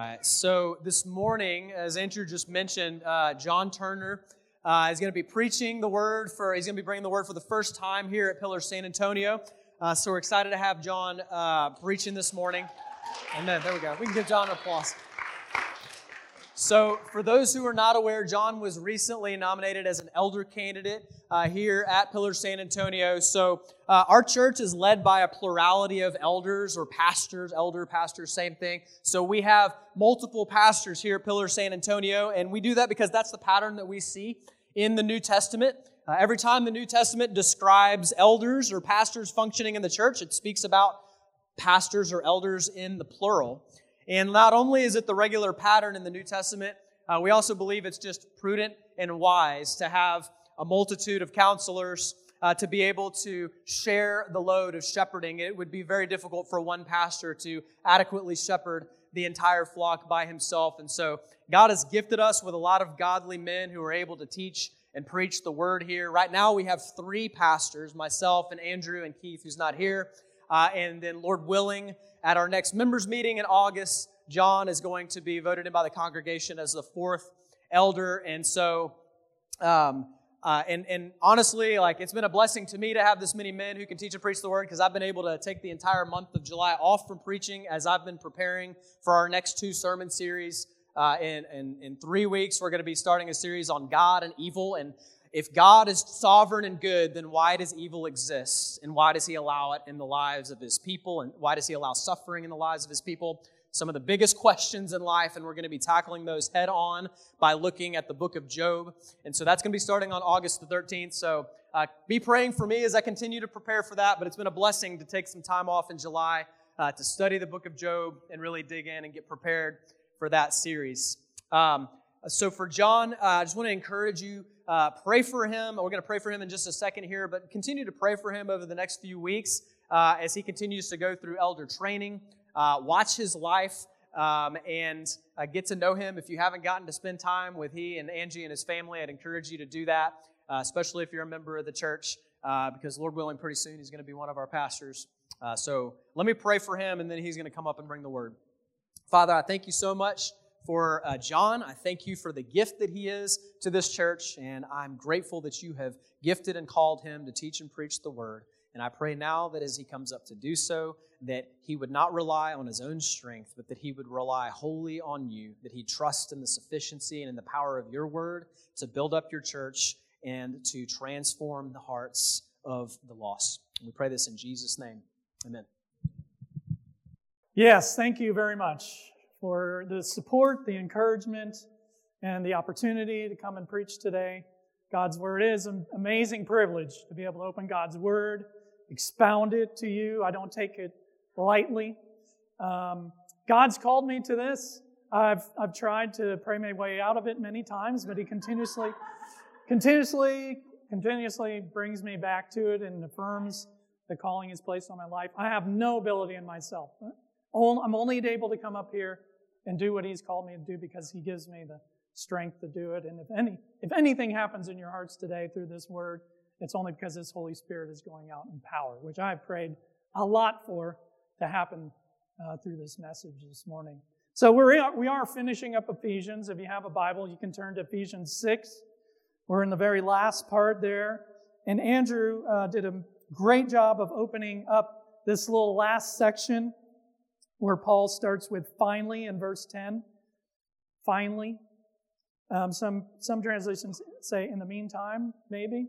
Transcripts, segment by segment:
right. So this morning, as Andrew just mentioned, uh, John Turner uh, is going to be preaching the word for. He's going to be bringing the word for the first time here at Pillar San Antonio. Uh, so we're excited to have John uh, preaching this morning. Amen. There we go. We can give John an applause. So, for those who are not aware, John was recently nominated as an elder candidate uh, here at Pillar San Antonio. So, uh, our church is led by a plurality of elders or pastors, elder pastors, same thing. So, we have multiple pastors here at Pillar San Antonio, and we do that because that's the pattern that we see in the New Testament. Uh, every time the New Testament describes elders or pastors functioning in the church, it speaks about pastors or elders in the plural. And not only is it the regular pattern in the New Testament, uh, we also believe it's just prudent and wise to have a multitude of counselors uh, to be able to share the load of shepherding. It would be very difficult for one pastor to adequately shepherd the entire flock by himself. And so God has gifted us with a lot of godly men who are able to teach and preach the word here. Right now, we have three pastors myself and Andrew and Keith, who's not here. Uh, and then, Lord willing, at our next members' meeting in August, John is going to be voted in by the congregation as the fourth elder. And so, um, uh, and, and honestly, like it's been a blessing to me to have this many men who can teach and preach the word because I've been able to take the entire month of July off from preaching as I've been preparing for our next two sermon series. Uh, in, in, in three weeks, we're going to be starting a series on God and evil. And if God is sovereign and good, then why does evil exist? And why does he allow it in the lives of his people? And why does he allow suffering in the lives of his people? Some of the biggest questions in life, and we're going to be tackling those head on by looking at the book of Job. And so that's going to be starting on August the 13th. So uh, be praying for me as I continue to prepare for that. But it's been a blessing to take some time off in July uh, to study the book of Job and really dig in and get prepared for that series. Um, so for John, uh, I just want to encourage you uh, pray for him. We're going to pray for him in just a second here, but continue to pray for him over the next few weeks uh, as he continues to go through elder training. Uh, watch his life um, and uh, get to know him. If you haven't gotten to spend time with he and Angie and his family, I'd encourage you to do that, uh, especially if you're a member of the church, because Lord willing, pretty soon he's going to be one of our pastors. so let me pray for him, and then he's going to come up and bring the word. Father, I thank you so much for uh, John. I thank you for the gift that he is to this church, and I'm grateful that you have gifted and called him to teach and preach the word. And I pray now that as he comes up to do so, that he would not rely on his own strength, but that he would rely wholly on you, that he trust in the sufficiency and in the power of your word to build up your church and to transform the hearts of the lost. And we pray this in Jesus' name. Amen. Yes, thank you very much for the support, the encouragement, and the opportunity to come and preach today. God's Word is an amazing privilege to be able to open God's Word, expound it to you. I don't take it lightly. Um, God's called me to this. I've, I've tried to pray my way out of it many times, but He continuously, continuously, continuously brings me back to it and affirms the calling He's placed on my life. I have no ability in myself. I'm only able to come up here and do what He's called me to do because He gives me the strength to do it. And if any, if anything happens in your hearts today through this word, it's only because His Holy Spirit is going out in power, which I've prayed a lot for to happen uh, through this message this morning. So we're, we are finishing up Ephesians. If you have a Bible, you can turn to Ephesians 6. We're in the very last part there. And Andrew uh, did a great job of opening up this little last section where Paul starts with finally in verse 10. Finally. Um, some, some translations say in the meantime, maybe,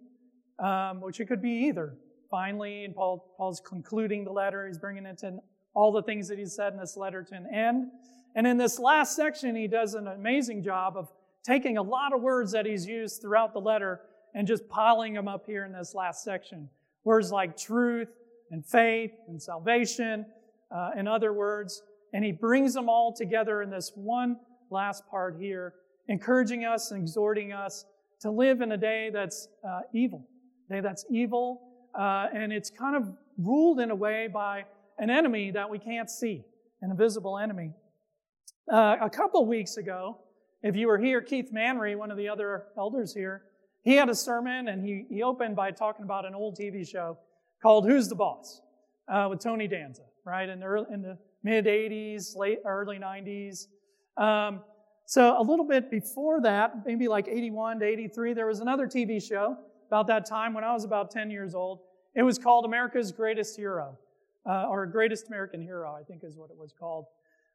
um, which it could be either. Finally, and Paul, Paul's concluding the letter. He's bringing it to all the things that he said in this letter to an end. And in this last section, he does an amazing job of taking a lot of words that he's used throughout the letter and just piling them up here in this last section. Words like truth and faith and salvation uh, in other words, and he brings them all together in this one last part here, encouraging us and exhorting us to live in a day that's uh, evil, a day that's evil, uh, and it's kind of ruled in a way by an enemy that we can't see, an invisible enemy. Uh, a couple weeks ago, if you were here, Keith Manry, one of the other elders here, he had a sermon and he, he opened by talking about an old TV show called Who's the Boss uh, with Tony Danza right? In the, in the mid 80s, late early 90s. Um, so a little bit before that, maybe like 81 to 83, there was another TV show about that time when I was about 10 years old. It was called America's Greatest Hero, uh, or Greatest American Hero, I think is what it was called.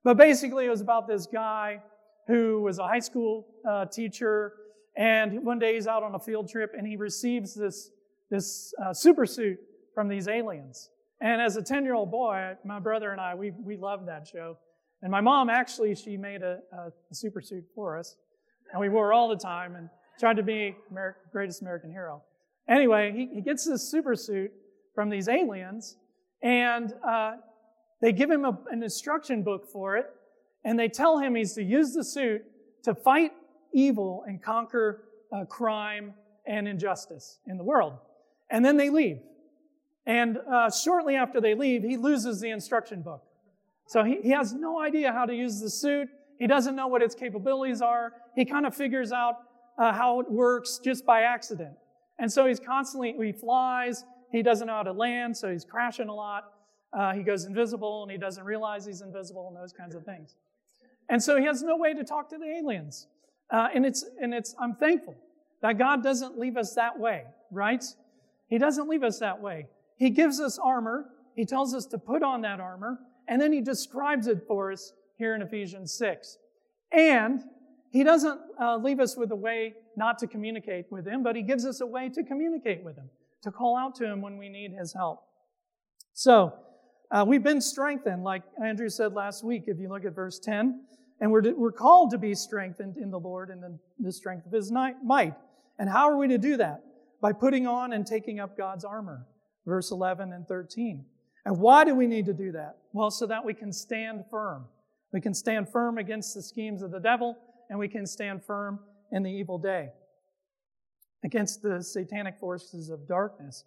But basically, it was about this guy who was a high school uh, teacher, and one day he's out on a field trip and he receives this, this uh, super suit from these aliens. And as a 10 year old boy, my brother and I, we, we loved that show. And my mom actually, she made a, a, a super suit for us. And we wore all the time and tried to be America, greatest American hero. Anyway, he, he gets this super suit from these aliens, and uh, they give him a, an instruction book for it, and they tell him he's to use the suit to fight evil and conquer uh, crime and injustice in the world. And then they leave. And uh, shortly after they leave, he loses the instruction book. So he, he has no idea how to use the suit. He doesn't know what its capabilities are. He kind of figures out uh, how it works just by accident. And so he's constantly, he flies, he doesn't know how to land, so he's crashing a lot. Uh, he goes invisible and he doesn't realize he's invisible and those kinds of things. And so he has no way to talk to the aliens. Uh, and it's, and it's, I'm thankful that God doesn't leave us that way, right? He doesn't leave us that way. He gives us armor. He tells us to put on that armor. And then he describes it for us here in Ephesians 6. And he doesn't uh, leave us with a way not to communicate with him, but he gives us a way to communicate with him, to call out to him when we need his help. So, uh, we've been strengthened, like Andrew said last week, if you look at verse 10. And we're, we're called to be strengthened in the Lord and in the strength of his might. And how are we to do that? By putting on and taking up God's armor verse 11 and 13. And why do we need to do that? Well, so that we can stand firm. We can stand firm against the schemes of the devil, and we can stand firm in the evil day against the satanic forces of darkness.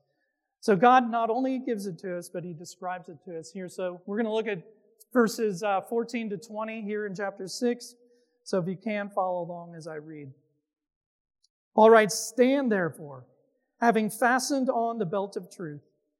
So God not only gives it to us, but He describes it to us here. So we're going to look at verses uh, 14 to 20 here in chapter 6. So if you can follow along as I read. All right, stand therefore, having fastened on the belt of truth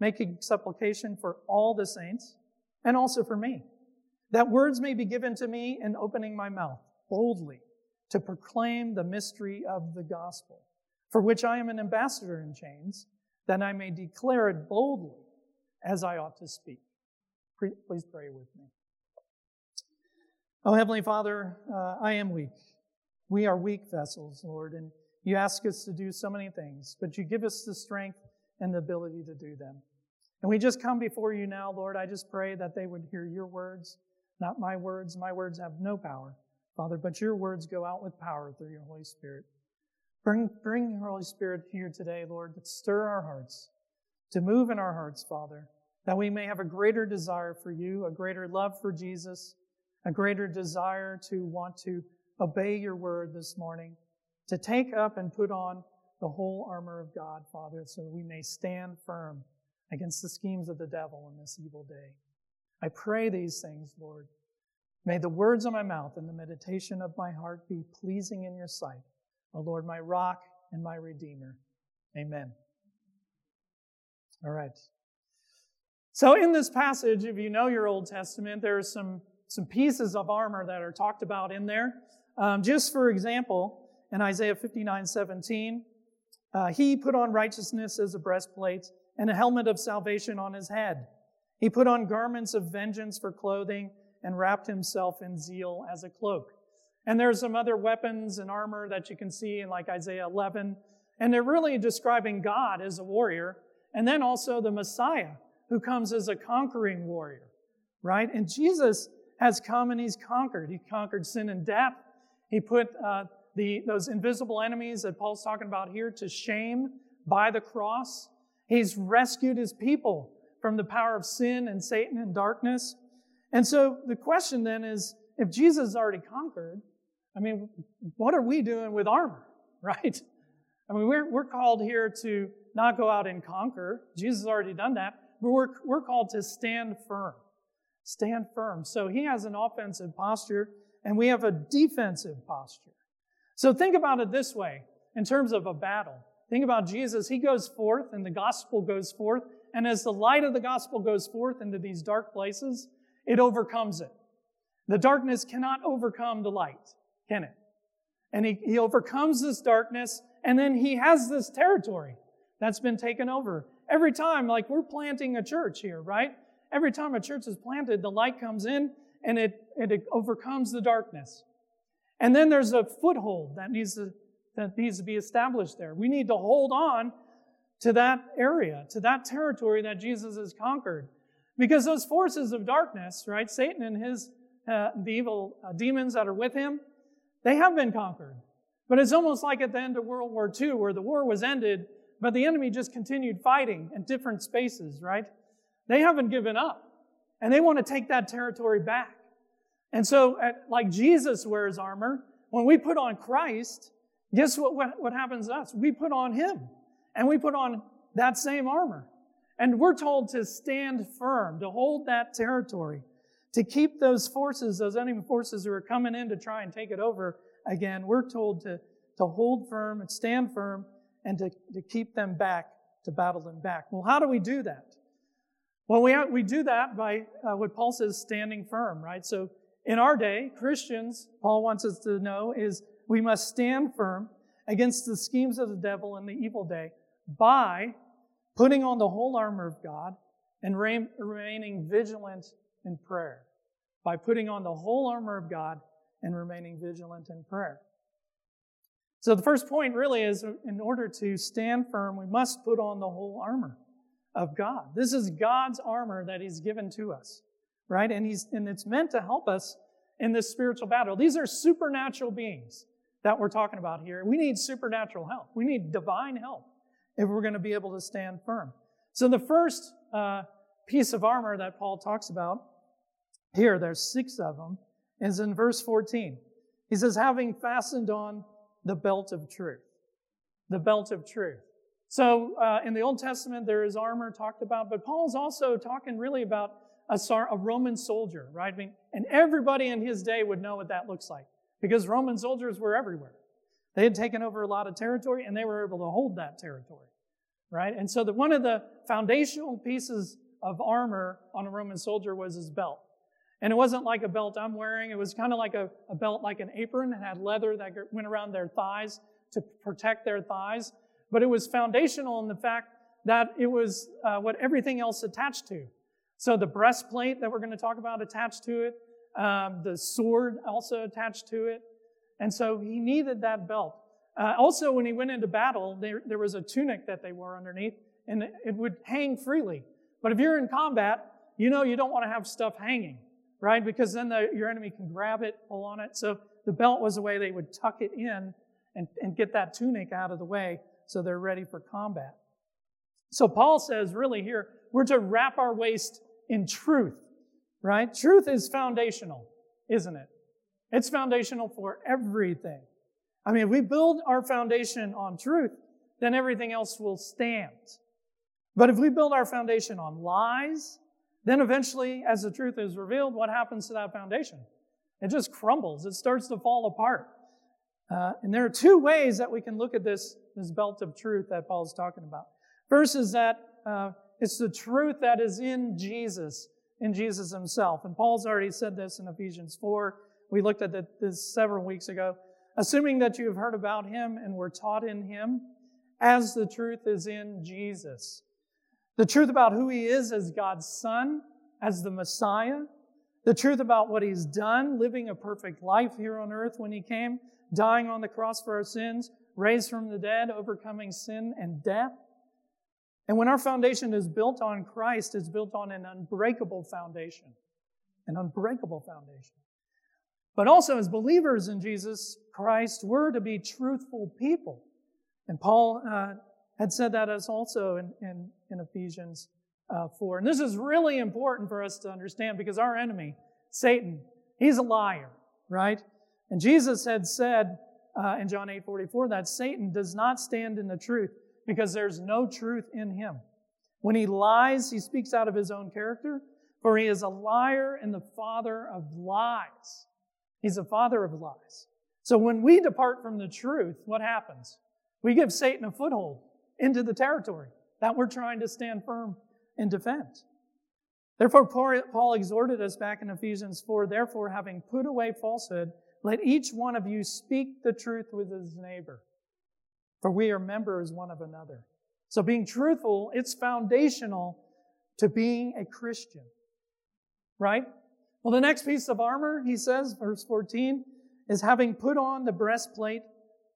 making supplication for all the saints and also for me, that words may be given to me in opening my mouth boldly to proclaim the mystery of the gospel, for which I am an ambassador in chains, that I may declare it boldly as I ought to speak. Please pray with me. Oh, Heavenly Father, uh, I am weak. We are weak vessels, Lord, and you ask us to do so many things, but you give us the strength and the ability to do them. And we just come before you now, Lord. I just pray that they would hear your words, not my words. My words have no power, Father, but your words go out with power through your Holy Spirit. Bring, bring your Holy Spirit here today, Lord, to stir our hearts, to move in our hearts, Father, that we may have a greater desire for you, a greater love for Jesus, a greater desire to want to obey your word this morning, to take up and put on the whole armor of God, Father, so we may stand firm against the schemes of the devil in this evil day. I pray these things, Lord. May the words of my mouth and the meditation of my heart be pleasing in your sight, O Lord, my rock and my redeemer. Amen. All right. So, in this passage, if you know your Old Testament, there are some, some pieces of armor that are talked about in there. Um, just for example, in Isaiah 59 17, uh, he put on righteousness as a breastplate and a helmet of salvation on his head. He put on garments of vengeance for clothing and wrapped himself in zeal as a cloak. And there's some other weapons and armor that you can see in like Isaiah 11. And they're really describing God as a warrior and then also the Messiah who comes as a conquering warrior, right? And Jesus has come and he's conquered. He conquered sin and death. He put uh, the, those invisible enemies that Paul's talking about here to shame by the cross. He's rescued his people from the power of sin and Satan and darkness. And so the question then is if Jesus has already conquered, I mean, what are we doing with armor, right? I mean, we're, we're called here to not go out and conquer. Jesus has already done that. But we're, we're called to stand firm. Stand firm. So he has an offensive posture, and we have a defensive posture. So think about it this way in terms of a battle. Think about Jesus. He goes forth, and the gospel goes forth. And as the light of the gospel goes forth into these dark places, it overcomes it. The darkness cannot overcome the light, can it? And he, he overcomes this darkness, and then he has this territory that's been taken over. Every time, like we're planting a church here, right? Every time a church is planted, the light comes in and it, it overcomes the darkness. And then there's a foothold that needs to, that needs to be established there. We need to hold on to that area, to that territory that Jesus has conquered. Because those forces of darkness, right, Satan and his, uh, the evil uh, demons that are with him, they have been conquered. But it's almost like at the end of World War II, where the war was ended, but the enemy just continued fighting in different spaces, right? They haven't given up. And they want to take that territory back. And so, at, like Jesus wears armor, when we put on Christ, guess what, what, what happens to us? We put on Him. And we put on that same armor. And we're told to stand firm, to hold that territory, to keep those forces, those enemy forces who are coming in to try and take it over again. We're told to, to hold firm and stand firm and to, to keep them back, to battle them back. Well, how do we do that? Well, we, we do that by uh, what Paul says, standing firm, right? So in our day, Christians, Paul wants us to know, is we must stand firm against the schemes of the devil in the evil day by putting on the whole armor of God and remaining vigilant in prayer. By putting on the whole armor of God and remaining vigilant in prayer. So the first point really is in order to stand firm, we must put on the whole armor of God. This is God's armor that He's given to us, right? And He's and it's meant to help us in this spiritual battle. These are supernatural beings that we're talking about here. We need supernatural help. We need divine help if we're going to be able to stand firm. So the first uh, piece of armor that Paul talks about here, there's six of them, is in verse 14. He says, having fastened on the belt of truth. The belt of truth. So uh, in the Old Testament, there is armor talked about, but Paul's also talking really about a, a Roman soldier, right? I mean, and everybody in his day would know what that looks like because Roman soldiers were everywhere. They had taken over a lot of territory and they were able to hold that territory, right? And so that one of the foundational pieces of armor on a Roman soldier was his belt. And it wasn't like a belt I'm wearing. It was kind of like a, a belt like an apron. It had leather that went around their thighs to protect their thighs. But it was foundational in the fact that it was uh, what everything else attached to. So the breastplate that we're going to talk about attached to it, um, the sword also attached to it. And so he needed that belt. Uh, also, when he went into battle, there, there was a tunic that they wore underneath, and it would hang freely. But if you're in combat, you know you don't want to have stuff hanging right? Because then the, your enemy can grab it, pull on it. So the belt was a way they would tuck it in and, and get that tunic out of the way so they're ready for combat. So Paul says, really, here, we're to wrap our waist in truth, right? Truth is foundational, isn't it? It's foundational for everything. I mean, if we build our foundation on truth, then everything else will stand. But if we build our foundation on lies then eventually, as the truth is revealed, what happens to that foundation? It just crumbles. It starts to fall apart. Uh, and there are two ways that we can look at this, this belt of truth that Paul is talking about. First is that uh, it's the truth that is in Jesus, in Jesus himself. And Paul's already said this in Ephesians 4. We looked at this several weeks ago. Assuming that you have heard about him and were taught in him, as the truth is in Jesus. The truth about who he is as God's son, as the Messiah. The truth about what he's done, living a perfect life here on earth when he came, dying on the cross for our sins, raised from the dead, overcoming sin and death. And when our foundation is built on Christ, it's built on an unbreakable foundation. An unbreakable foundation. But also, as believers in Jesus Christ, we're to be truthful people. And Paul uh, had said that as also in, in, in Ephesians uh, 4. And this is really important for us to understand because our enemy, Satan, he's a liar, right? And Jesus had said uh, in John 8 44 that Satan does not stand in the truth because there's no truth in him. When he lies, he speaks out of his own character, for he is a liar and the father of lies. He's a father of lies. So when we depart from the truth, what happens? We give Satan a foothold into the territory that we're trying to stand firm and defend. Therefore, Paul exhorted us back in Ephesians 4 therefore, having put away falsehood, let each one of you speak the truth with his neighbor, for we are members one of another. So being truthful, it's foundational to being a Christian. Right? Well, the next piece of armor, he says, verse 14, is having put on the breastplate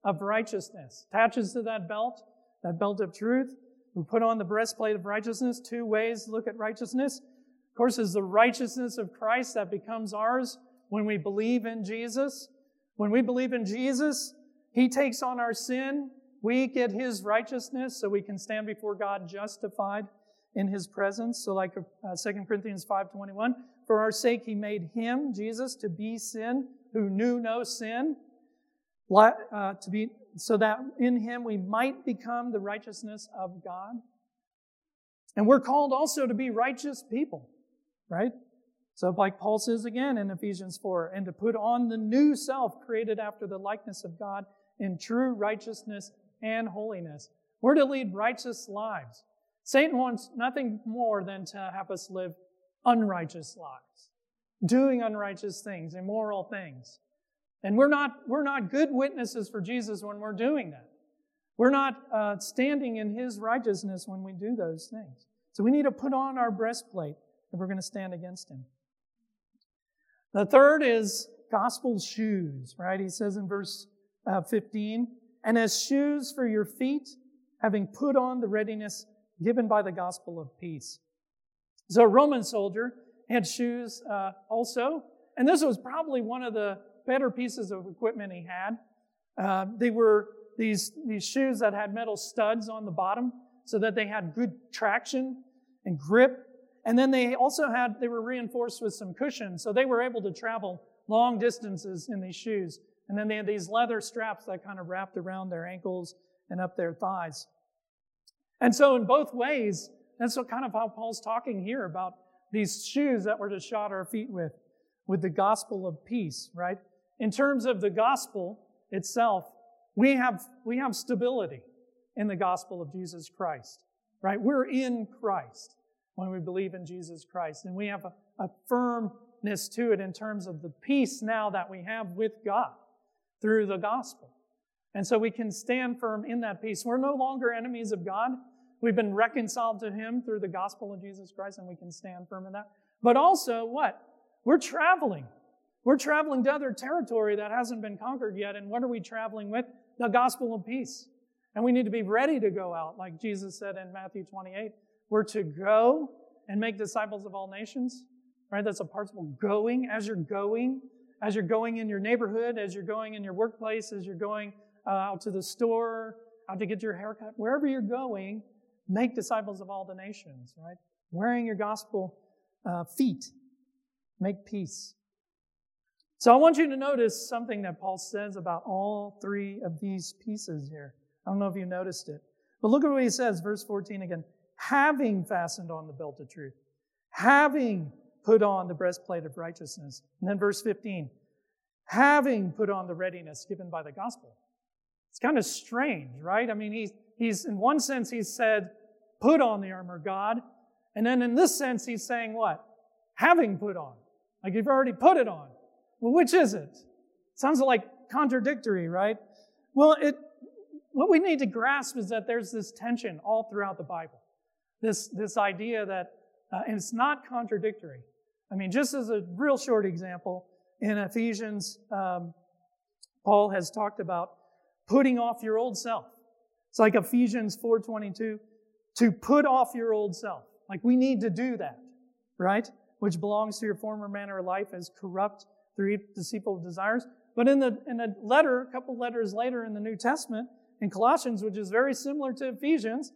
of righteousness. Attaches to that belt, that belt of truth. We put on the breastplate of righteousness. Two ways look at righteousness. Of course, is the righteousness of Christ that becomes ours when we believe in Jesus. When we believe in Jesus, He takes on our sin. We get His righteousness so we can stand before God justified in His presence. So like uh, 2 Corinthians 5.21, for our sake He made Him, Jesus, to be sin who knew no sin, uh, to be, so that in Him we might become the righteousness of God. And we're called also to be righteous people, right? So, like Paul says again in Ephesians 4, and to put on the new self created after the likeness of God in true righteousness and holiness. We're to lead righteous lives. Satan wants nothing more than to have us live unrighteous lives, doing unrighteous things, immoral things. And we're not, we're not good witnesses for Jesus when we're doing that. We're not uh, standing in his righteousness when we do those things. So we need to put on our breastplate if we're going to stand against him. The third is gospel shoes, right? He says in verse uh, 15, and as shoes for your feet, having put on the readiness given by the gospel of peace. So a Roman soldier had shoes uh, also, and this was probably one of the better pieces of equipment he had. Uh, they were these, these shoes that had metal studs on the bottom so that they had good traction and grip and then they also had, they were reinforced with some cushions, so they were able to travel long distances in these shoes. And then they had these leather straps that kind of wrapped around their ankles and up their thighs. And so, in both ways, that's what kind of how Paul's talking here about these shoes that we're to shod our feet with, with the gospel of peace, right? In terms of the gospel itself, we have, we have stability in the gospel of Jesus Christ, right? We're in Christ when we believe in Jesus Christ. And we have a, a firmness to it in terms of the peace now that we have with God through the gospel. And so we can stand firm in that peace. We're no longer enemies of God. We've been reconciled to Him through the gospel of Jesus Christ, and we can stand firm in that. But also, what? We're traveling. We're traveling to other territory that hasn't been conquered yet. And what are we traveling with? The gospel of peace. And we need to be ready to go out, like Jesus said in Matthew 28. We're to go and make disciples of all nations, right? That's a participle going as you're going, as you're going in your neighborhood, as you're going in your workplace, as you're going uh, out to the store, out to get your haircut, wherever you're going, make disciples of all the nations, right? Wearing your gospel uh, feet, make peace. So I want you to notice something that Paul says about all three of these pieces here. I don't know if you noticed it. But look at what he says, verse 14 again having fastened on the belt of truth, having put on the breastplate of righteousness. And then verse 15, having put on the readiness given by the gospel. It's kind of strange, right? I mean, he's, he's in one sense, he said, put on the armor God. And then in this sense, he's saying what? Having put on. Like you've already put it on. Well, which is it? Sounds like contradictory, right? Well, it, what we need to grasp is that there's this tension all throughout the Bible this, this idea that, uh, and it's not contradictory. I mean, just as a real short example, in Ephesians, um, Paul has talked about putting off your old self. It's like Ephesians 4:22, to put off your old self. Like we need to do that, right? Which belongs to your former manner of life as corrupt through deceitful desires. But in the in a letter, a couple letters later in the New Testament, in Colossians, which is very similar to Ephesians,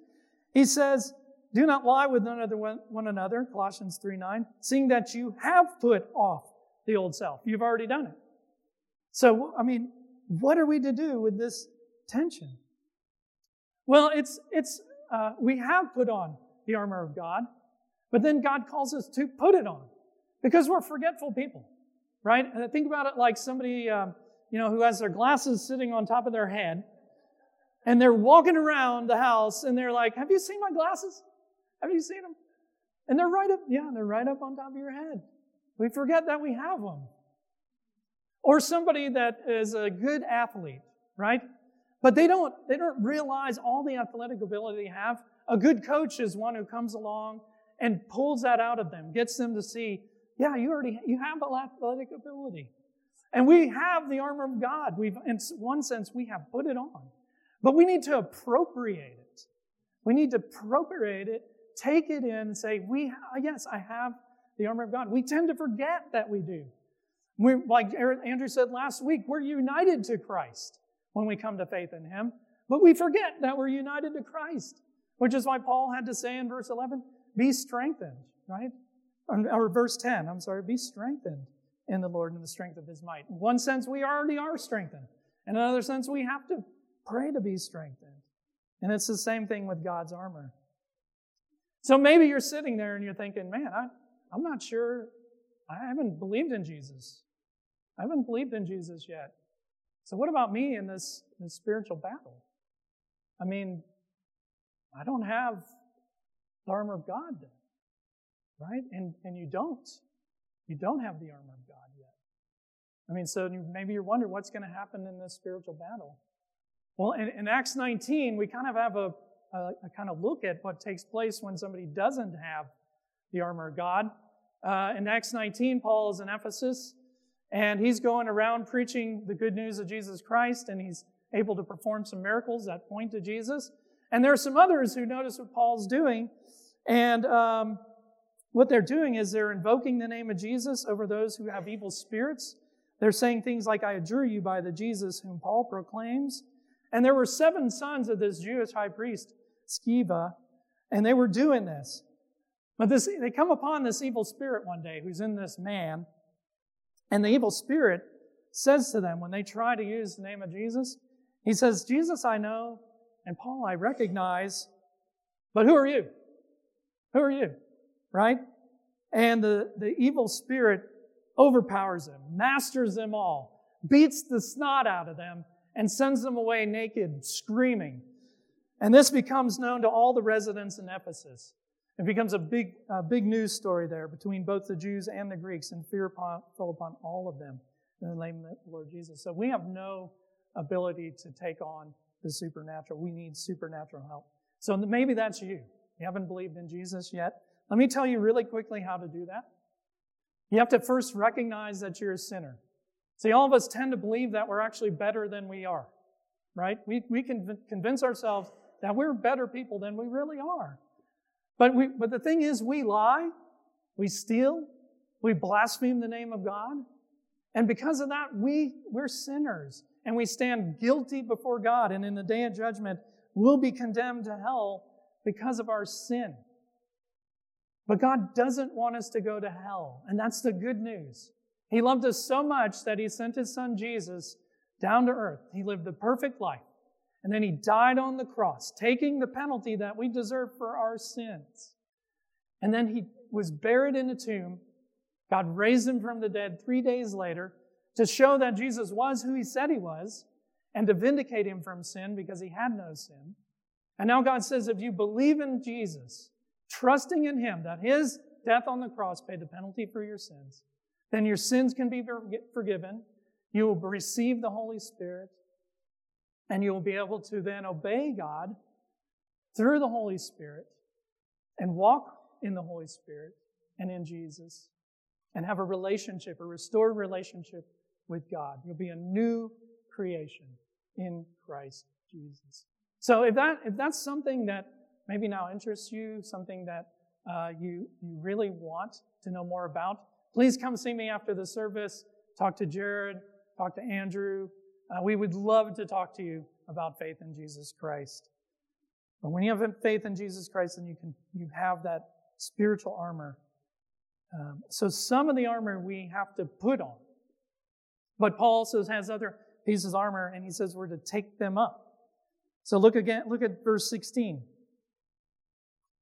he says, do not lie with one another, Colossians 3 9, seeing that you have put off the old self. You've already done it. So, I mean, what are we to do with this tension? Well, it's, it's, uh, we have put on the armor of God, but then God calls us to put it on because we're forgetful people, right? And think about it like somebody, um, you know, who has their glasses sitting on top of their head and they're walking around the house and they're like, Have you seen my glasses? Have you seen them? And they're right up, yeah, they're right up on top of your head. We forget that we have them. Or somebody that is a good athlete, right? But they don't, they don't realize all the athletic ability they have. A good coach is one who comes along and pulls that out of them, gets them to see, yeah, you already, you have athletic ability. And we have the armor of God. We've, in one sense, we have put it on. But we need to appropriate it. We need to appropriate it, take it in, and say, we, uh, yes, I have the armor of God. We tend to forget that we do. We're, like Andrew said last week, we're united to Christ when we come to faith in Him. But we forget that we're united to Christ, which is why Paul had to say in verse 11, be strengthened, right? Or verse 10, I'm sorry, be strengthened in the Lord and the strength of His might. In one sense, we already are strengthened. In another sense, we have to Pray to be strengthened. And it's the same thing with God's armor. So maybe you're sitting there and you're thinking, man, I, I'm not sure. I haven't believed in Jesus. I haven't believed in Jesus yet. So what about me in this, this spiritual battle? I mean, I don't have the armor of God right? And, and you don't. You don't have the armor of God yet. I mean, so maybe you're wondering what's going to happen in this spiritual battle. Well, in, in Acts 19, we kind of have a, a, a, kind of look at what takes place when somebody doesn't have the armor of God. Uh, in Acts 19, Paul is in Ephesus, and he's going around preaching the good news of Jesus Christ, and he's able to perform some miracles that point to Jesus. And there are some others who notice what Paul's doing, and um, what they're doing is they're invoking the name of Jesus over those who have evil spirits. They're saying things like, I adjure you by the Jesus whom Paul proclaims. And there were seven sons of this Jewish high priest, Sceva, and they were doing this. But this, they come upon this evil spirit one day who's in this man, and the evil spirit says to them when they try to use the name of Jesus, he says, Jesus I know, and Paul I recognize, but who are you? Who are you? Right? And the, the evil spirit overpowers them, masters them all, beats the snot out of them, and sends them away naked, screaming. And this becomes known to all the residents in Ephesus. It becomes a big, big news story there between both the Jews and the Greeks, and fear upon, fell upon all of them in the name of the Lord Jesus. So we have no ability to take on the supernatural. We need supernatural help. So maybe that's you. You haven't believed in Jesus yet. Let me tell you really quickly how to do that. You have to first recognize that you're a sinner. See, all of us tend to believe that we're actually better than we are, right? We, we can convince ourselves that we're better people than we really are. But, we, but the thing is, we lie, we steal, we blaspheme the name of God. And because of that, we, we're sinners and we stand guilty before God. And in the day of judgment, we'll be condemned to hell because of our sin. But God doesn't want us to go to hell. And that's the good news. He loved us so much that he sent his son Jesus down to earth. He lived the perfect life. And then he died on the cross, taking the penalty that we deserve for our sins. And then he was buried in a tomb. God raised him from the dead three days later to show that Jesus was who he said he was and to vindicate him from sin because he had no sin. And now God says, if you believe in Jesus, trusting in him that his death on the cross paid the penalty for your sins, then your sins can be forgiven. You will receive the Holy Spirit, and you will be able to then obey God through the Holy Spirit and walk in the Holy Spirit and in Jesus and have a relationship, a restored relationship with God. You'll be a new creation in Christ Jesus. So if that if that's something that maybe now interests you, something that uh, you you really want to know more about, please come see me after the service. Talk to Jared, talk to Andrew. Uh, we would love to talk to you about faith in Jesus Christ. But when you have faith in Jesus Christ, then you can you have that spiritual armor. Um, so some of the armor we have to put on. But Paul also has other pieces of armor, and he says we're to take them up. So look again, look at verse 16.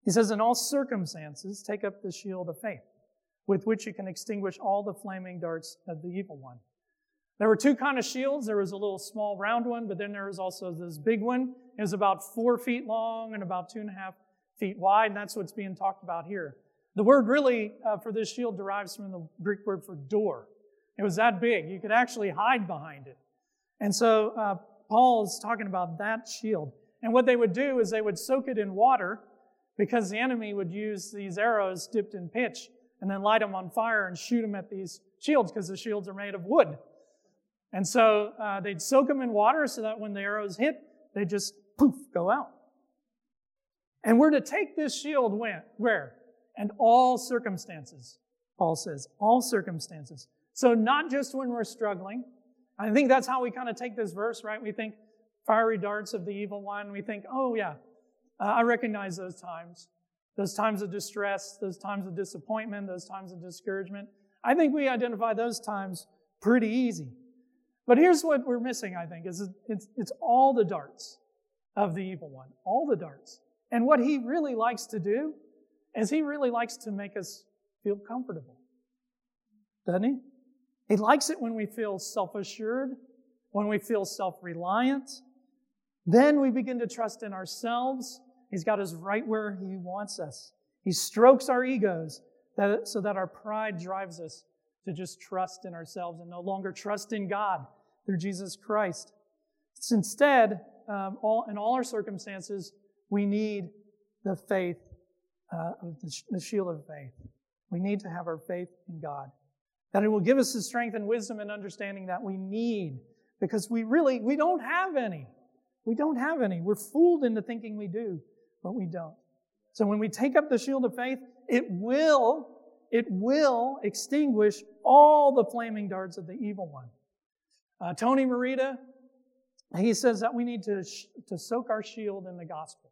He says, In all circumstances, take up the shield of faith, with which you can extinguish all the flaming darts of the evil one. There were two kind of shields. There was a little small round one, but then there was also this big one. It was about four feet long and about two and a half feet wide, and that's what's being talked about here. The word really uh, for this shield derives from the Greek word for door. It was that big. You could actually hide behind it. And so uh, Paul is talking about that shield. And what they would do is they would soak it in water because the enemy would use these arrows dipped in pitch and then light them on fire and shoot them at these shields because the shields are made of wood. And so uh, they'd soak them in water so that when the arrows hit, they just poof, go out. And we're to take this shield when, where? And all circumstances, Paul says, all circumstances. So not just when we're struggling. I think that's how we kind of take this verse, right? We think fiery darts of the evil one. We think, oh yeah, uh, I recognize those times. Those times of distress, those times of disappointment, those times of discouragement. I think we identify those times pretty easy. But here's what we're missing, I think, is it's, it's all the darts of the evil one, all the darts. And what he really likes to do is he really likes to make us feel comfortable. Doesn't he? He likes it when we feel self-assured, when we feel self-reliant. Then we begin to trust in ourselves. He's got us right where he wants us. He strokes our egos that, so that our pride drives us to just trust in ourselves and no longer trust in God through Jesus Christ. Instead, um, all, in all our circumstances, we need the faith, uh, the shield of faith. We need to have our faith in God. That it will give us the strength and wisdom and understanding that we need because we really, we don't have any. We don't have any. We're fooled into thinking we do, but we don't. So when we take up the shield of faith, it will, it will extinguish all the flaming darts of the evil one. Uh, Tony Merida, he says that we need to, to soak our shield in the gospel.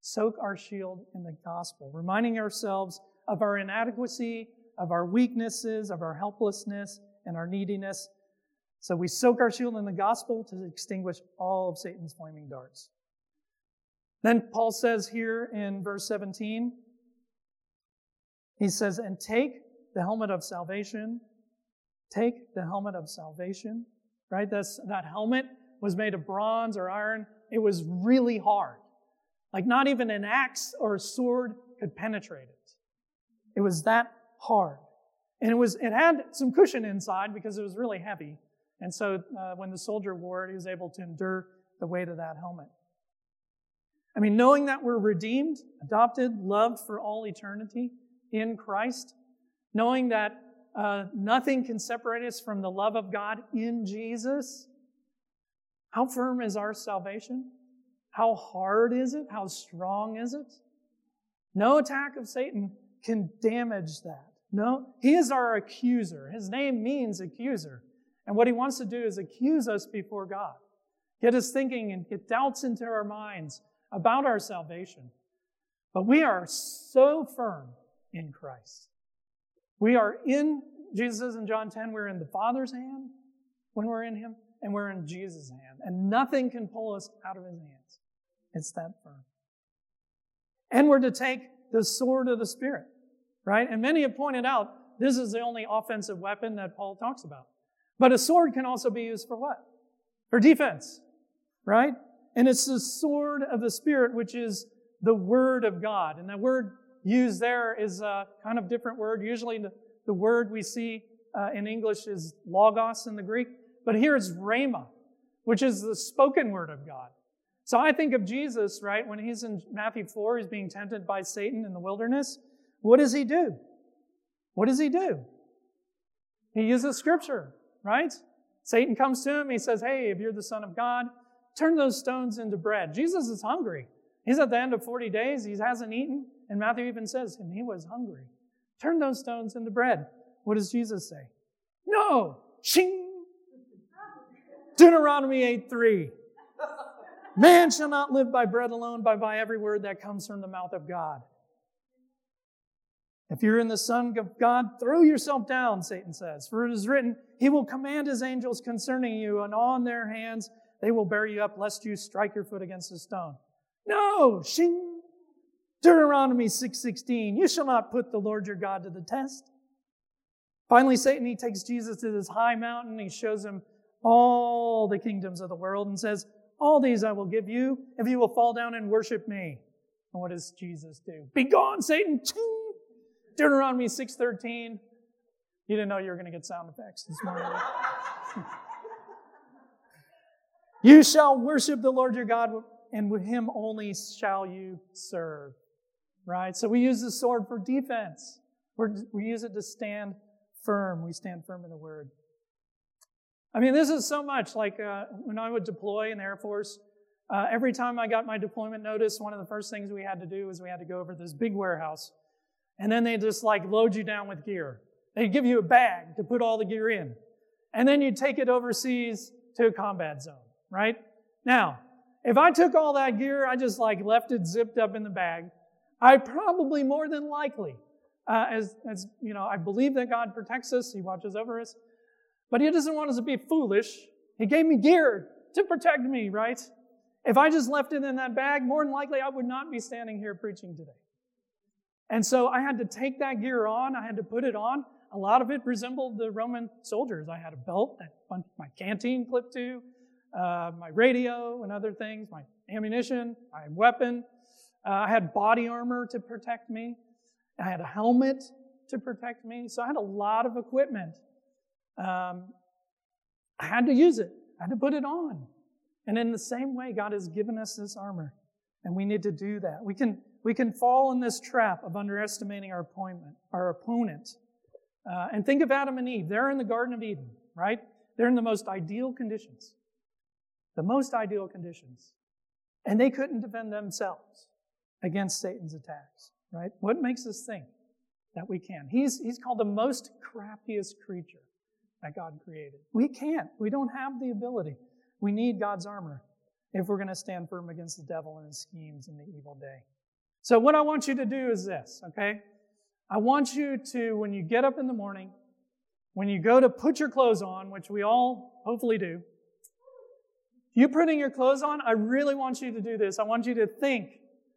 Soak our shield in the gospel, reminding ourselves of our inadequacy, of our weaknesses, of our helplessness, and our neediness. So we soak our shield in the gospel to extinguish all of Satan's flaming darts. Then Paul says here in verse 17, he says, And take the helmet of salvation. Take the helmet of salvation right? That's, that helmet was made of bronze or iron. It was really hard. Like not even an axe or a sword could penetrate it. It was that hard. And it was, it had some cushion inside because it was really heavy. And so uh, when the soldier wore it, he was able to endure the weight of that helmet. I mean, knowing that we're redeemed, adopted, loved for all eternity in Christ, knowing that uh, nothing can separate us from the love of God in Jesus. How firm is our salvation? How hard is it? How strong is it? No attack of Satan can damage that. No, he is our accuser. His name means accuser. And what he wants to do is accuse us before God, get us thinking and get doubts into our minds about our salvation. But we are so firm in Christ. We are in, Jesus says in John 10, we're in the Father's hand when we're in Him, and we're in Jesus' hand. And nothing can pull us out of His hands. It's that firm. And we're to take the sword of the Spirit, right? And many have pointed out this is the only offensive weapon that Paul talks about. But a sword can also be used for what? For defense, right? And it's the sword of the Spirit, which is the Word of God. And that word used there is a kind of different word. Usually the, the word we see uh, in English is logos in the Greek, but here it's rhema, which is the spoken word of God. So I think of Jesus, right, when he's in Matthew 4, he's being tempted by Satan in the wilderness. What does he do? What does he do? He uses scripture, right? Satan comes to him, he says, Hey, if you're the Son of God, turn those stones into bread. Jesus is hungry. He's at the end of 40 days, he hasn't eaten. And Matthew even says, and he was hungry. Turn those stones into bread. What does Jesus say? No! Shing! Deuteronomy 8 3. Man shall not live by bread alone, but by every word that comes from the mouth of God. If you're in the Son of God, throw yourself down, Satan says. For it is written, He will command His angels concerning you, and on their hands they will bear you up, lest you strike your foot against a stone. No! Shing! Deuteronomy 6.16, you shall not put the Lord your God to the test. Finally, Satan, he takes Jesus to this high mountain, he shows him all the kingdoms of the world and says, All these I will give you if you will fall down and worship me. And what does Jesus do? Be gone, Satan! Deuteronomy 6.13. You didn't know you were going to get sound effects this morning. you shall worship the Lord your God, and with him only shall you serve. Right? So we use the sword for defense. We're, we use it to stand firm. We stand firm in the word. I mean, this is so much like uh, when I would deploy in the Air Force. Uh, every time I got my deployment notice, one of the first things we had to do was we had to go over this big warehouse and then they just like load you down with gear. They give you a bag to put all the gear in. And then you take it overseas to a combat zone, right? Now, if I took all that gear, I just like left it zipped up in the bag, I probably more than likely, uh, as, as, you know, I believe that God protects us, He watches over us, but He doesn't want us to be foolish. He gave me gear to protect me, right? If I just left it in that bag, more than likely I would not be standing here preaching today. And so I had to take that gear on, I had to put it on. A lot of it resembled the Roman soldiers. I had a belt that my canteen clipped to, uh, my radio and other things, my ammunition, my weapon. Uh, I had body armor to protect me. I had a helmet to protect me. So I had a lot of equipment. Um, I had to use it. I had to put it on. And in the same way, God has given us this armor, and we need to do that. We can we can fall in this trap of underestimating our appointment, our opponent. Uh, and think of Adam and Eve. They're in the Garden of Eden, right? They're in the most ideal conditions. The most ideal conditions. And they couldn't defend themselves against Satan's attacks, right? What makes us think that we can? He's, he's called the most craftiest creature that God created. We can't. We don't have the ability. We need God's armor if we're going to stand firm against the devil and his schemes in the evil day. So, what I want you to do is this, okay? I want you to, when you get up in the morning, when you go to put your clothes on, which we all hopefully do, you putting your clothes on, I really want you to do this. I want you to think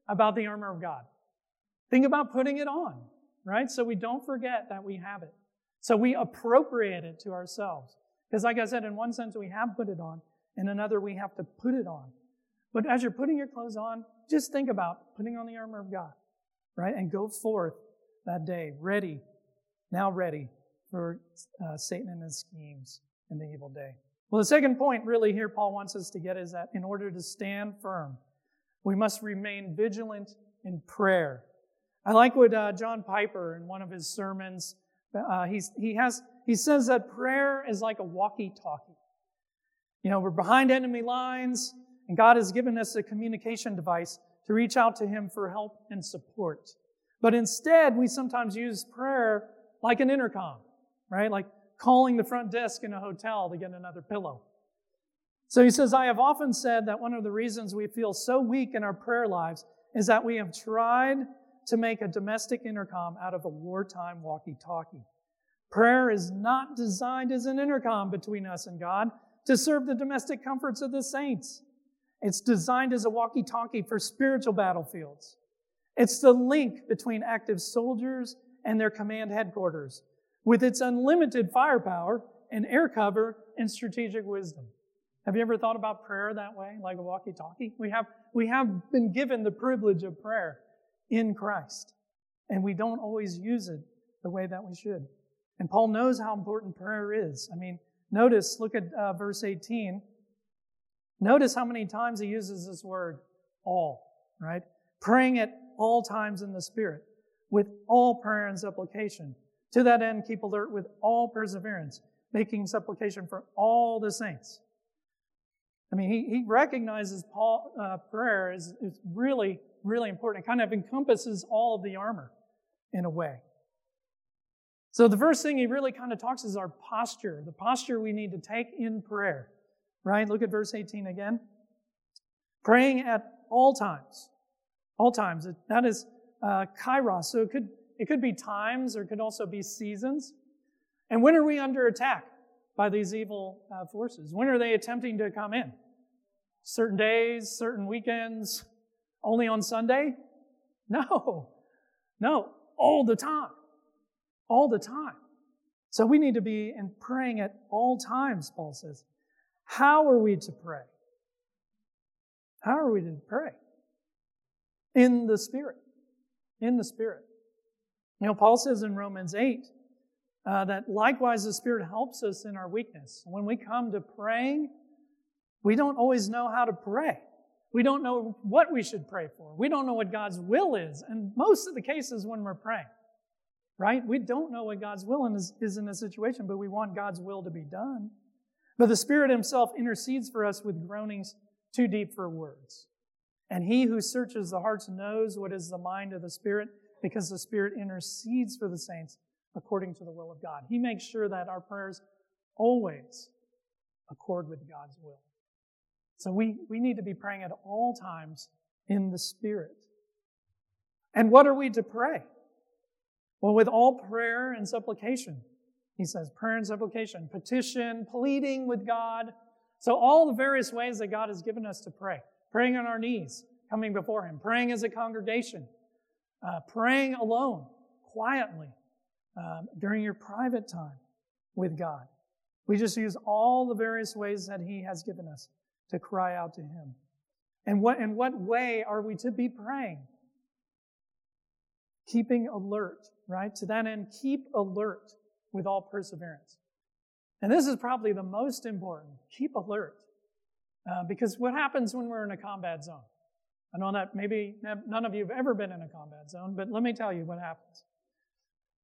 about the armor of God. Think about putting it on, right? So we don't forget that we have it. So we appropriate it to ourselves. Because, like I said, in one sense, we have put it on, in another, we have to put it on. But as you're putting your clothes on, just think about putting on the armor of God, right? And go forth that day, ready, now ready for uh, Satan and his schemes in the evil day. Well, the second point, really, here Paul wants us to get is that in order to stand firm, we must remain vigilant in prayer. I like what uh, John Piper in one of his sermons, uh, he has, he says that prayer is like a walkie-talkie. You know, we're behind enemy lines. And God has given us a communication device to reach out to Him for help and support. But instead, we sometimes use prayer like an intercom, right? Like calling the front desk in a hotel to get another pillow. So he says, I have often said that one of the reasons we feel so weak in our prayer lives is that we have tried to make a domestic intercom out of a wartime walkie talkie. Prayer is not designed as an intercom between us and God to serve the domestic comforts of the saints. It's designed as a walkie talkie for spiritual battlefields. It's the link between active soldiers and their command headquarters with its unlimited firepower and air cover and strategic wisdom. Have you ever thought about prayer that way, like a walkie talkie? We have, we have been given the privilege of prayer in Christ, and we don't always use it the way that we should. And Paul knows how important prayer is. I mean, notice, look at uh, verse 18. Notice how many times he uses this word, all, right? Praying at all times in the Spirit, with all prayer and supplication. To that end, keep alert with all perseverance, making supplication for all the saints. I mean, he, he recognizes Paul, uh, prayer is, is really, really important. It kind of encompasses all of the armor in a way. So the first thing he really kind of talks is our posture, the posture we need to take in prayer. Right? Look at verse 18 again. Praying at all times. All times. That is uh, kairos. So it could, it could be times or it could also be seasons. And when are we under attack by these evil uh, forces? When are they attempting to come in? Certain days, certain weekends, only on Sunday? No, no, all the time. All the time. So we need to be in praying at all times, Paul says. How are we to pray? How are we to pray? In the Spirit. In the Spirit. You know, Paul says in Romans 8 uh, that likewise the Spirit helps us in our weakness. When we come to praying, we don't always know how to pray. We don't know what we should pray for. We don't know what God's will is. And most of the cases when we're praying, right? We don't know what God's will is, is in a situation, but we want God's will to be done. But the Spirit Himself intercedes for us with groanings too deep for words. And He who searches the hearts knows what is the mind of the Spirit, because the Spirit intercedes for the saints according to the will of God. He makes sure that our prayers always accord with God's will. So we, we need to be praying at all times in the Spirit. And what are we to pray? Well, with all prayer and supplication, he says, prayer and supplication, petition, pleading with God. So, all the various ways that God has given us to pray praying on our knees, coming before Him, praying as a congregation, uh, praying alone, quietly, um, during your private time with God. We just use all the various ways that He has given us to cry out to Him. And what, in what way are we to be praying? Keeping alert, right? To that end, keep alert with all perseverance. And this is probably the most important. Keep alert. Uh, because what happens when we're in a combat zone? I know that maybe none of you have ever been in a combat zone, but let me tell you what happens.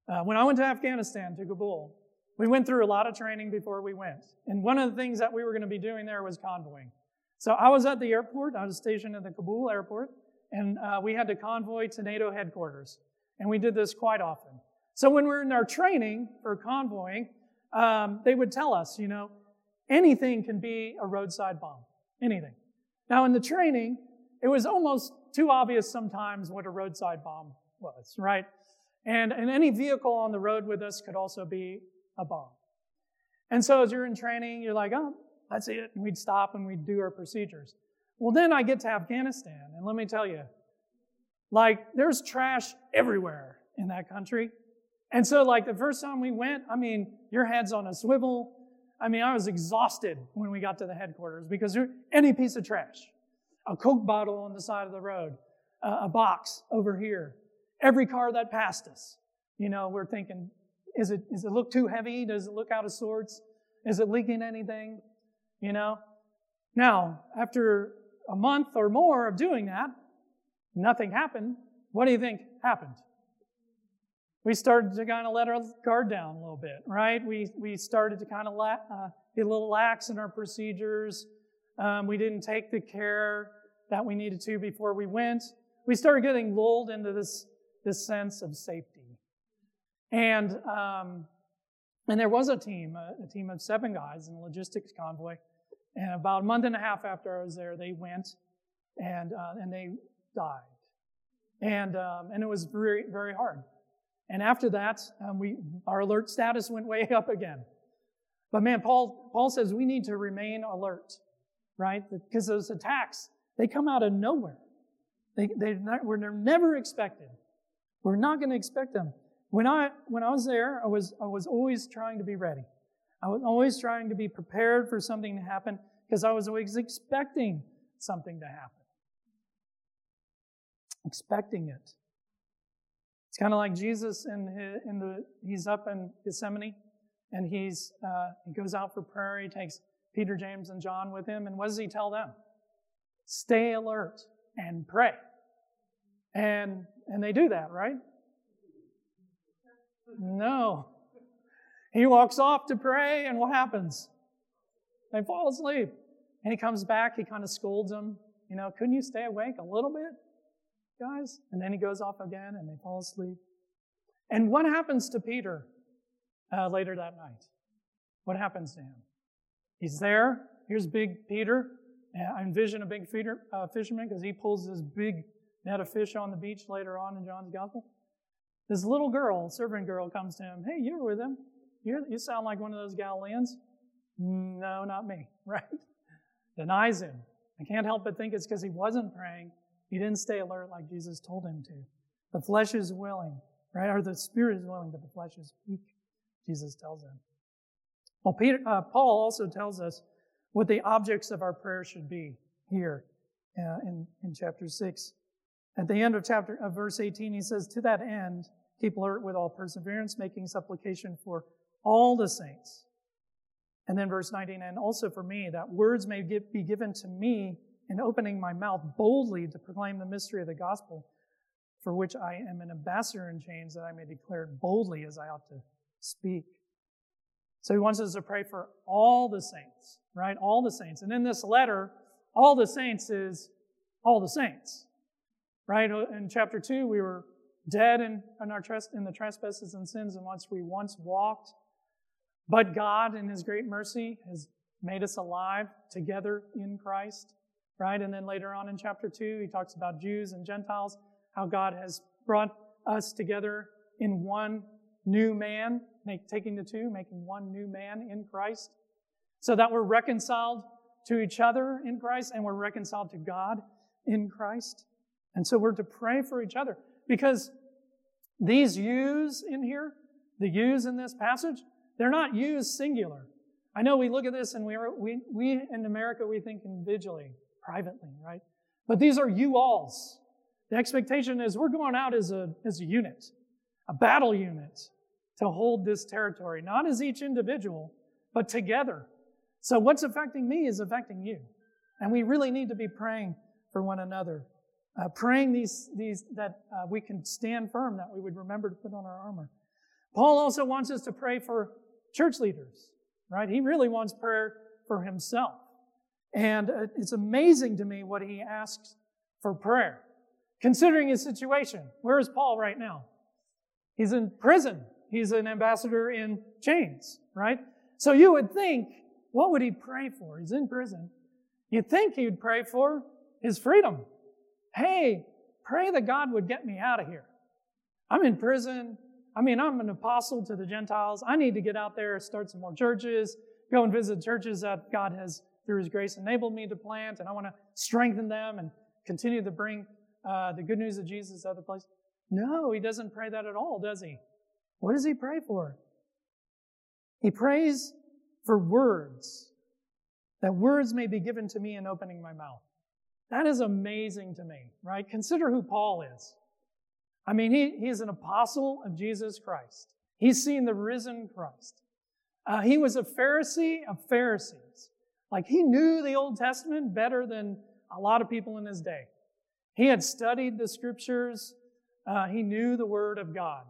Uh, when I went to Afghanistan, to Kabul, we went through a lot of training before we went. And one of the things that we were going to be doing there was convoying. So I was at the airport, I was stationed at the Kabul airport, and uh, we had to convoy to NATO headquarters. And we did this quite often. So when we were in our training for convoying, um, they would tell us, you know, anything can be a roadside bomb. Anything. Now in the training, it was almost too obvious sometimes what a roadside bomb was, right? And, and any vehicle on the road with us could also be a bomb. And so as you're in training, you're like, oh, that's it. And we'd stop and we'd do our procedures. Well, then I get to Afghanistan, and let me tell you, like, there's trash everywhere in that country. And so, like, the first time we went, I mean, your head's on a swivel. I mean, I was exhausted when we got to the headquarters because any piece of trash, a Coke bottle on the side of the road, a box over here, every car that passed us, you know, we're thinking, is it, does it look too heavy? Does it look out of sorts? Is it leaking anything? You know? Now, after a month or more of doing that, nothing happened. What do you think happened? We started to kind of let our guard down a little bit, right? We, we started to kind of la- uh, be a little lax in our procedures. Um, we didn't take the care that we needed to before we went. We started getting lulled into this, this sense of safety. And, um, and there was a team, a, a, team of seven guys in a logistics convoy. And about a month and a half after I was there, they went and, uh, and they died. And, um, and it was very, very hard. And after that, um, we, our alert status went way up again. But man, Paul, Paul says we need to remain alert, right? Because those attacks, they come out of nowhere. They, they're, not, they're never expected. We're not going to expect them. When I, when I was there, I was, I was always trying to be ready. I was always trying to be prepared for something to happen because I was always expecting something to happen. Expecting it. It's kind of like Jesus in, his, in the, he's up in Gethsemane and he's, uh, he goes out for prayer. He takes Peter, James, and John with him. And what does he tell them? Stay alert and pray. And, and they do that, right? No. He walks off to pray, and what happens? They fall asleep. And he comes back, he kind of scolds them. You know, couldn't you stay awake a little bit, guys? And then he goes off again, and they fall asleep. And what happens to Peter uh, later that night? What happens to him? He's there. Here's big Peter. I envision a big feeder, uh, fisherman because he pulls this big net a fish on the beach later on in John's gospel. This little girl, servant girl, comes to him. Hey, you were with him. You, you sound like one of those Galileans. No, not me, right? Denies him. I can't help but think it's because he wasn't praying. He didn't stay alert like Jesus told him to. The flesh is willing, right? Or the spirit is willing, but the flesh is weak, Jesus tells him. Well, Peter, uh, Paul also tells us what the objects of our prayer should be here uh, in, in chapter 6. At the end of chapter of verse 18, he says, To that end, keep alert with all perseverance, making supplication for all the saints. And then verse 19, and also for me, that words may be given to me in opening my mouth boldly to proclaim the mystery of the gospel, for which I am an ambassador in chains, that I may declare it boldly as I ought to speak. So he wants us to pray for all the saints, right? All the saints. And in this letter, all the saints is all the saints, right? Uh, in chapter 2, we were dead in, in, our, in the trespasses and sins in which we once walked. But God, in His great mercy, has made us alive together in Christ, right? And then later on in chapter 2, he talks about Jews and Gentiles, how God has brought us together in one new man, make, taking the two, making one new man in Christ, so that we're reconciled to each other in Christ and we're reconciled to God in Christ. And so we're to pray for each other because these yous in here, the yous in this passage, they're not yous singular. I know we look at this and we, are, we, we in America, we think individually, privately, right? But these are you alls. The expectation is we're going out as a, as a unit, a battle unit to hold this territory, not as each individual, but together. So what's affecting me is affecting you. And we really need to be praying for one another. Uh, praying these, these that uh, we can stand firm, that we would remember to put on our armor. Paul also wants us to pray for church leaders, right? He really wants prayer for himself. And uh, it's amazing to me what he asks for prayer. Considering his situation, where is Paul right now? He's in prison. He's an ambassador in chains, right? So you would think, what would he pray for? He's in prison. You'd think he'd pray for his freedom. Hey, pray that God would get me out of here. I'm in prison. I mean, I'm an apostle to the Gentiles. I need to get out there, start some more churches, go and visit churches that God has, through His grace, enabled me to plant, and I want to strengthen them and continue to bring uh, the good news of Jesus to other places. No, he doesn't pray that at all, does he? What does he pray for? He prays for words, that words may be given to me in opening my mouth. That is amazing to me, right? Consider who Paul is. I mean, he, he's an apostle of Jesus Christ. He's seen the risen Christ. Uh, he was a Pharisee of Pharisees. Like, he knew the Old Testament better than a lot of people in his day. He had studied the scriptures, uh, he knew the Word of God.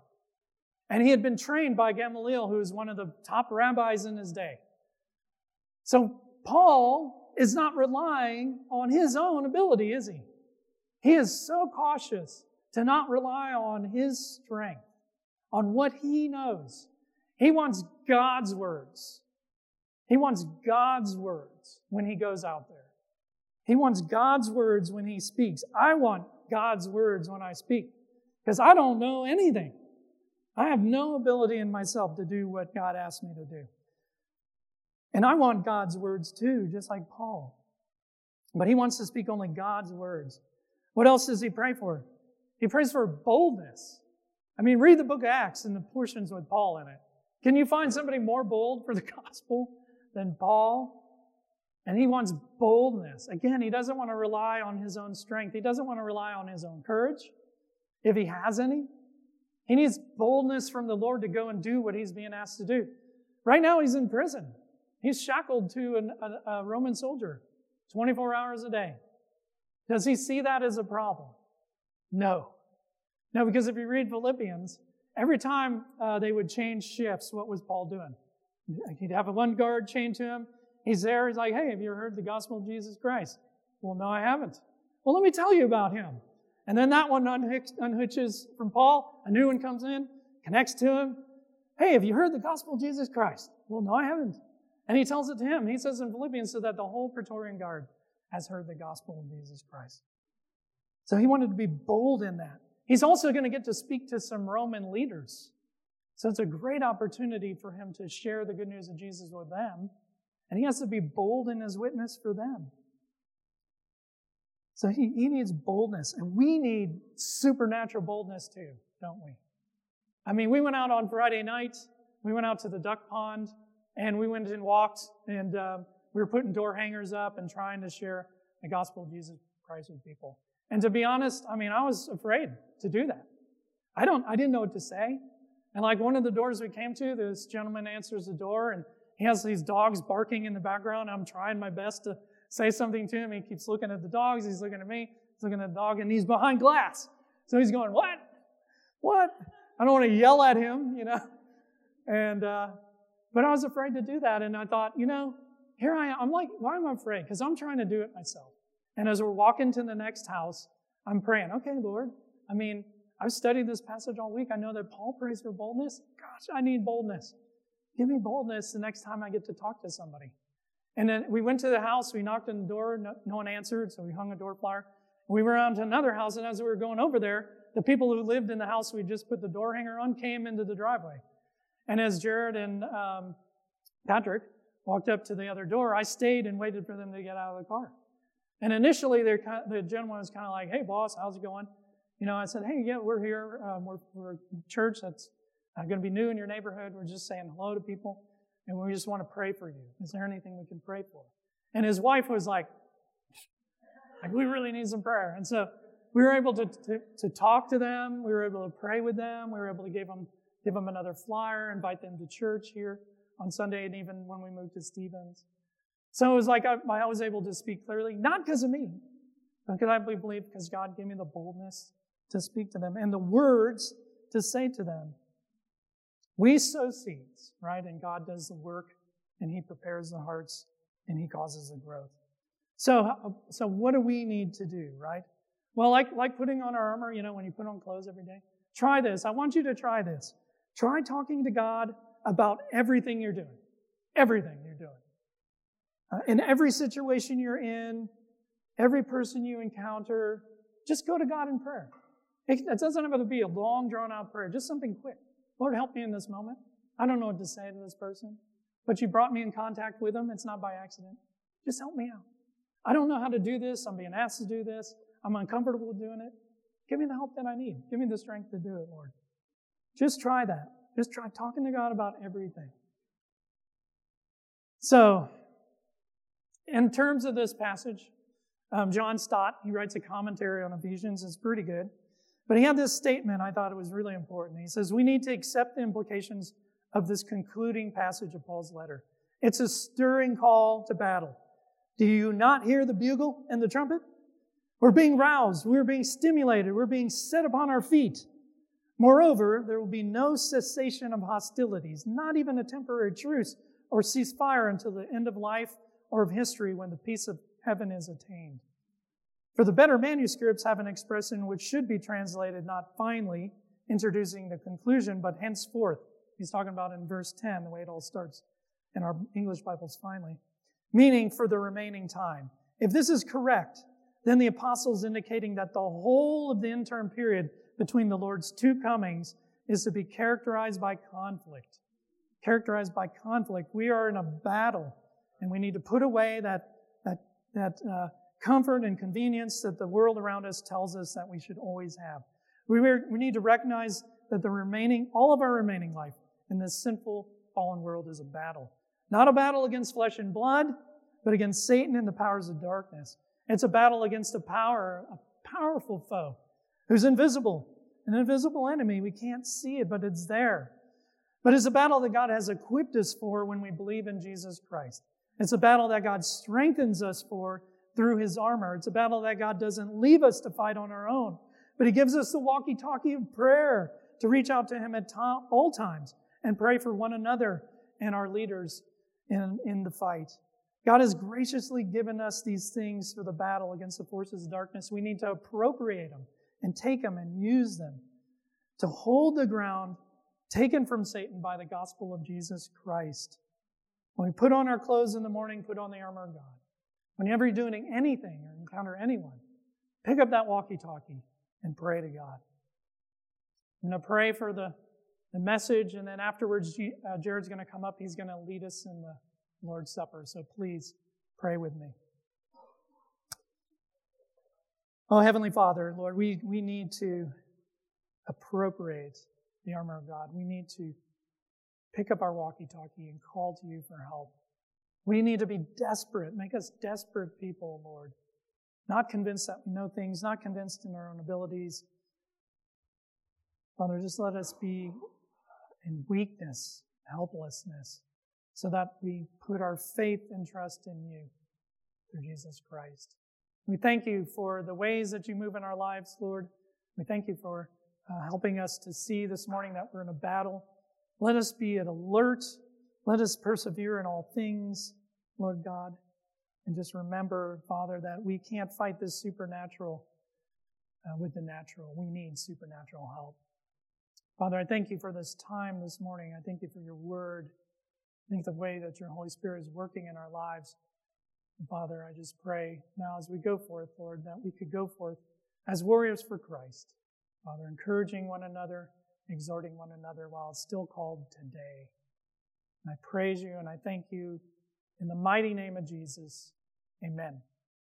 And he had been trained by Gamaliel, who was one of the top rabbis in his day. So, Paul is not relying on his own ability, is he? He is so cautious to not rely on his strength, on what he knows. He wants God's words. He wants God's words when he goes out there. He wants God's words when he speaks. I want God's words when I speak because I don't know anything. I have no ability in myself to do what God asked me to do. And I want God's words too, just like Paul. But he wants to speak only God's words. What else does he pray for? He prays for boldness. I mean, read the book of Acts and the portions with Paul in it. Can you find somebody more bold for the gospel than Paul? And he wants boldness. Again, he doesn't want to rely on his own strength. He doesn't want to rely on his own courage, if he has any. He needs boldness from the Lord to go and do what he's being asked to do. Right now, he's in prison. He's shackled to an, a, a Roman soldier 24 hours a day. Does he see that as a problem? No. No, because if you read Philippians, every time uh, they would change shifts, what was Paul doing? He'd have a one guard chained to him. He's there. He's like, hey, have you heard the gospel of Jesus Christ? Well, no, I haven't. Well, let me tell you about him. And then that one unhitches from Paul. A new one comes in, connects to him. Hey, have you heard the gospel of Jesus Christ? Well, no, I haven't. And he tells it to him. He says in Philippians, so that the whole Praetorian Guard has heard the gospel of Jesus Christ. So he wanted to be bold in that. He's also going to get to speak to some Roman leaders. So it's a great opportunity for him to share the good news of Jesus with them. And he has to be bold in his witness for them. So he, he needs boldness. And we need supernatural boldness too, don't we? I mean, we went out on Friday night. We went out to the duck pond and we went and walked and um, we were putting door hangers up and trying to share the gospel of Jesus Christ with people. And to be honest, I mean, I was afraid to do that. I don't, I didn't know what to say. And like one of the doors we came to, this gentleman answers the door and he has these dogs barking in the background. I'm trying my best to say something to him. He keeps looking at the dogs. He's looking at me. He's looking at the dog and he's behind glass. So he's going, what? What? I don't want to yell at him, you know. And, uh, but I was afraid to do that. And I thought, you know, here I am. I'm like, why am I afraid? Because I'm trying to do it myself. And as we're walking to the next house, I'm praying, okay, Lord. I mean, I've studied this passage all week. I know that Paul prays for boldness. Gosh, I need boldness. Give me boldness the next time I get to talk to somebody. And then we went to the house. We knocked on the door. No, no one answered, so we hung a door flyer. We went around to another house, and as we were going over there, the people who lived in the house we just put the door hanger on came into the driveway. And as Jared and um, Patrick walked up to the other door, I stayed and waited for them to get out of the car. And initially, kind of, the gentleman was kind of like, "Hey, boss, how's it going?" You know, I said, "Hey, yeah, we're here. Um, we're, we're a church that's going to be new in your neighborhood. We're just saying hello to people, and we just want to pray for you. Is there anything we can pray for?" And his wife was like, "Like, we really need some prayer." And so we were able to, to, to talk to them. We were able to pray with them. We were able to give them give them another flyer, invite them to church here on Sunday, and even when we moved to Stevens. So it was like I, I was able to speak clearly, not because of me, but because I believe because God gave me the boldness to speak to them and the words to say to them. We sow seeds, right? And God does the work and He prepares the hearts and He causes the growth. So, so what do we need to do, right? Well, like, like putting on our armor, you know, when you put on clothes every day, try this. I want you to try this. Try talking to God about everything you're doing. Everything you're doing. Uh, in every situation you're in, every person you encounter, just go to God in prayer. It, it doesn't have to be a long, drawn out prayer, just something quick. Lord, help me in this moment. I don't know what to say to this person, but you brought me in contact with them. It's not by accident. Just help me out. I don't know how to do this. I'm being asked to do this. I'm uncomfortable doing it. Give me the help that I need. Give me the strength to do it, Lord. Just try that. Just try talking to God about everything. So, in terms of this passage, um, John Stott, he writes a commentary on Ephesians, it's pretty good. But he had this statement I thought it was really important. He says, We need to accept the implications of this concluding passage of Paul's letter. It's a stirring call to battle. Do you not hear the bugle and the trumpet? We're being roused, we're being stimulated, we're being set upon our feet. Moreover, there will be no cessation of hostilities, not even a temporary truce or ceasefire until the end of life or of history when the peace of heaven is attained. For the better manuscripts have an expression which should be translated not finally, introducing the conclusion, but henceforth. He's talking about in verse 10, the way it all starts in our English Bibles finally. Meaning for the remaining time. If this is correct, then the apostle is indicating that the whole of the interim period between the Lord's two comings is to be characterized by conflict. Characterized by conflict. We are in a battle and we need to put away that, that, that uh, comfort and convenience that the world around us tells us that we should always have. We, we need to recognize that the remaining, all of our remaining life in this sinful, fallen world is a battle. Not a battle against flesh and blood, but against Satan and the powers of darkness. It's a battle against a power, a powerful foe who's invisible, an invisible enemy. We can't see it, but it's there. But it's a battle that God has equipped us for when we believe in Jesus Christ. It's a battle that God strengthens us for through his armor. It's a battle that God doesn't leave us to fight on our own, but he gives us the walkie talkie of prayer to reach out to him at all times and pray for one another and our leaders in, in the fight. God has graciously given us these things for the battle against the forces of darkness. We need to appropriate them and take them and use them to hold the ground taken from Satan by the gospel of Jesus Christ. When we put on our clothes in the morning, put on the armor of God. Whenever you're doing anything or encounter anyone, pick up that walkie talkie and pray to God. I'm going to pray for the, the message, and then afterwards, uh, Jared's going to come up. He's going to lead us in the Lord's Supper. So please pray with me. Oh, Heavenly Father, Lord, we, we need to appropriate the armor of God. We need to pick up our walkie talkie and call to you for help. We need to be desperate. Make us desperate people, Lord. Not convinced that we know things, not convinced in our own abilities. Father, just let us be in weakness, helplessness, so that we put our faith and trust in you through Jesus Christ. We thank you for the ways that you move in our lives, Lord. We thank you for uh, helping us to see this morning that we're in a battle. Let us be at alert. Let us persevere in all things, Lord God. And just remember, Father, that we can't fight this supernatural uh, with the natural. We need supernatural help. Father, I thank you for this time this morning. I thank you for your word. I think the way that your Holy Spirit is working in our lives. Father, I just pray now as we go forth, Lord, that we could go forth as warriors for Christ. Father, encouraging one another, exhorting one another while still called today. And I praise you and I thank you in the mighty name of Jesus. Amen.